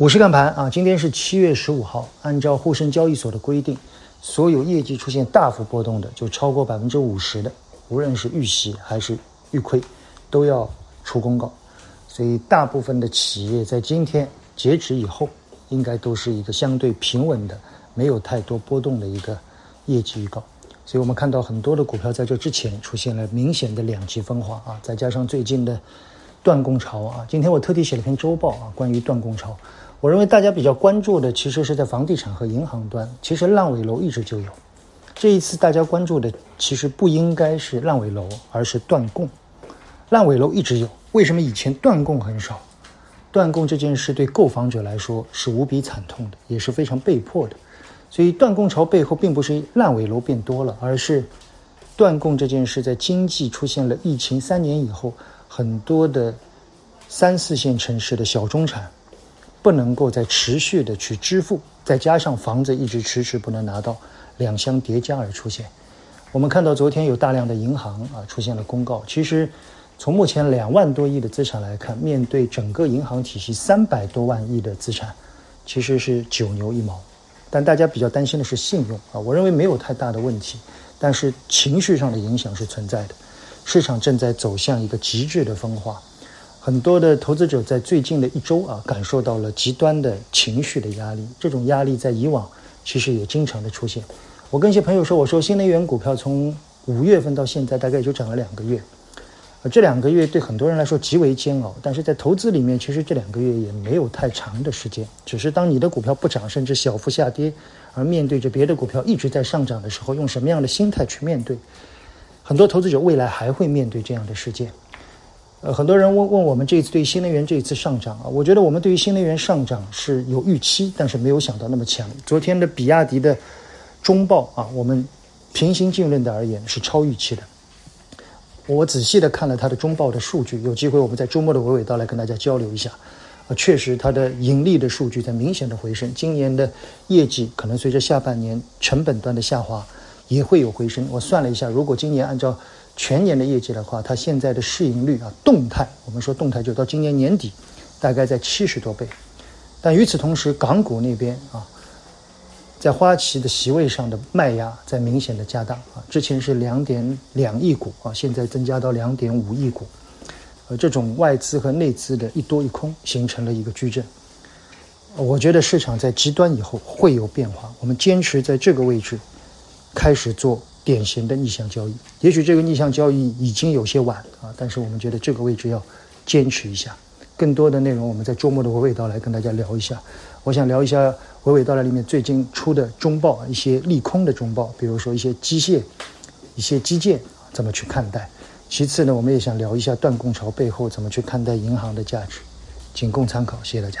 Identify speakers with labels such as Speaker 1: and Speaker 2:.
Speaker 1: 我是看盘啊，今天是七月十五号，按照沪深交易所的规定，所有业绩出现大幅波动的，就超过百分之五十的，无论是预喜还是预亏，都要出公告。所以大部分的企业在今天截止以后，应该都是一个相对平稳的，没有太多波动的一个业绩预告。所以我们看到很多的股票在这之前出现了明显的两极分化啊，再加上最近的断供潮啊，今天我特地写了篇周报啊，关于断供潮。我认为大家比较关注的，其实是在房地产和银行端。其实烂尾楼一直就有，这一次大家关注的，其实不应该是烂尾楼，而是断供。烂尾楼一直有，为什么以前断供很少？断供这件事对购房者来说是无比惨痛的，也是非常被迫的。所以断供潮背后并不是烂尾楼变多了，而是断供这件事在经济出现了疫情三年以后，很多的三四线城市的小中产。不能够再持续的去支付，再加上房子一直迟迟不能拿到，两相叠加而出现。我们看到昨天有大量的银行啊出现了公告。其实从目前两万多亿的资产来看，面对整个银行体系三百多万亿的资产，其实是九牛一毛。但大家比较担心的是信用啊，我认为没有太大的问题，但是情绪上的影响是存在的。市场正在走向一个极致的分化。很多的投资者在最近的一周啊，感受到了极端的情绪的压力。这种压力在以往其实也经常的出现。我跟一些朋友说，我说新能源股票从五月份到现在大概也就涨了两个月，这两个月对很多人来说极为煎熬。但是在投资里面，其实这两个月也没有太长的时间。只是当你的股票不涨，甚至小幅下跌，而面对着别的股票一直在上涨的时候，用什么样的心态去面对？很多投资者未来还会面对这样的事件。呃，很多人问问我们这一次对新能源这一次上涨啊，我觉得我们对于新能源上涨是有预期，但是没有想到那么强。昨天的比亚迪的中报啊，我们平心静论的而言是超预期的。我仔细的看了它的中报的数据，有机会我们在周末的娓娓道来跟大家交流一下。啊，确实它的盈利的数据在明显的回升，今年的业绩可能随着下半年成本端的下滑也会有回升。我算了一下，如果今年按照全年的业绩的话，它现在的市盈率啊，动态，我们说动态就到今年年底，大概在七十多倍。但与此同时，港股那边啊，在花旗的席位上的卖压在明显的加大啊，之前是两点两亿股啊，现在增加到两点五亿股，呃，这种外资和内资的一多一空形成了一个矩阵。我觉得市场在极端以后会有变化，我们坚持在这个位置开始做。典型的逆向交易，也许这个逆向交易已经有些晚啊，但是我们觉得这个位置要坚持一下。更多的内容，我们在周末的娓娓道来跟大家聊一下。我想聊一下娓娓道来里面最近出的中报，一些利空的中报，比如说一些机械、一些基建怎么去看待。其次呢，我们也想聊一下断供潮背后怎么去看待银行的价值，仅供参考。谢谢大家。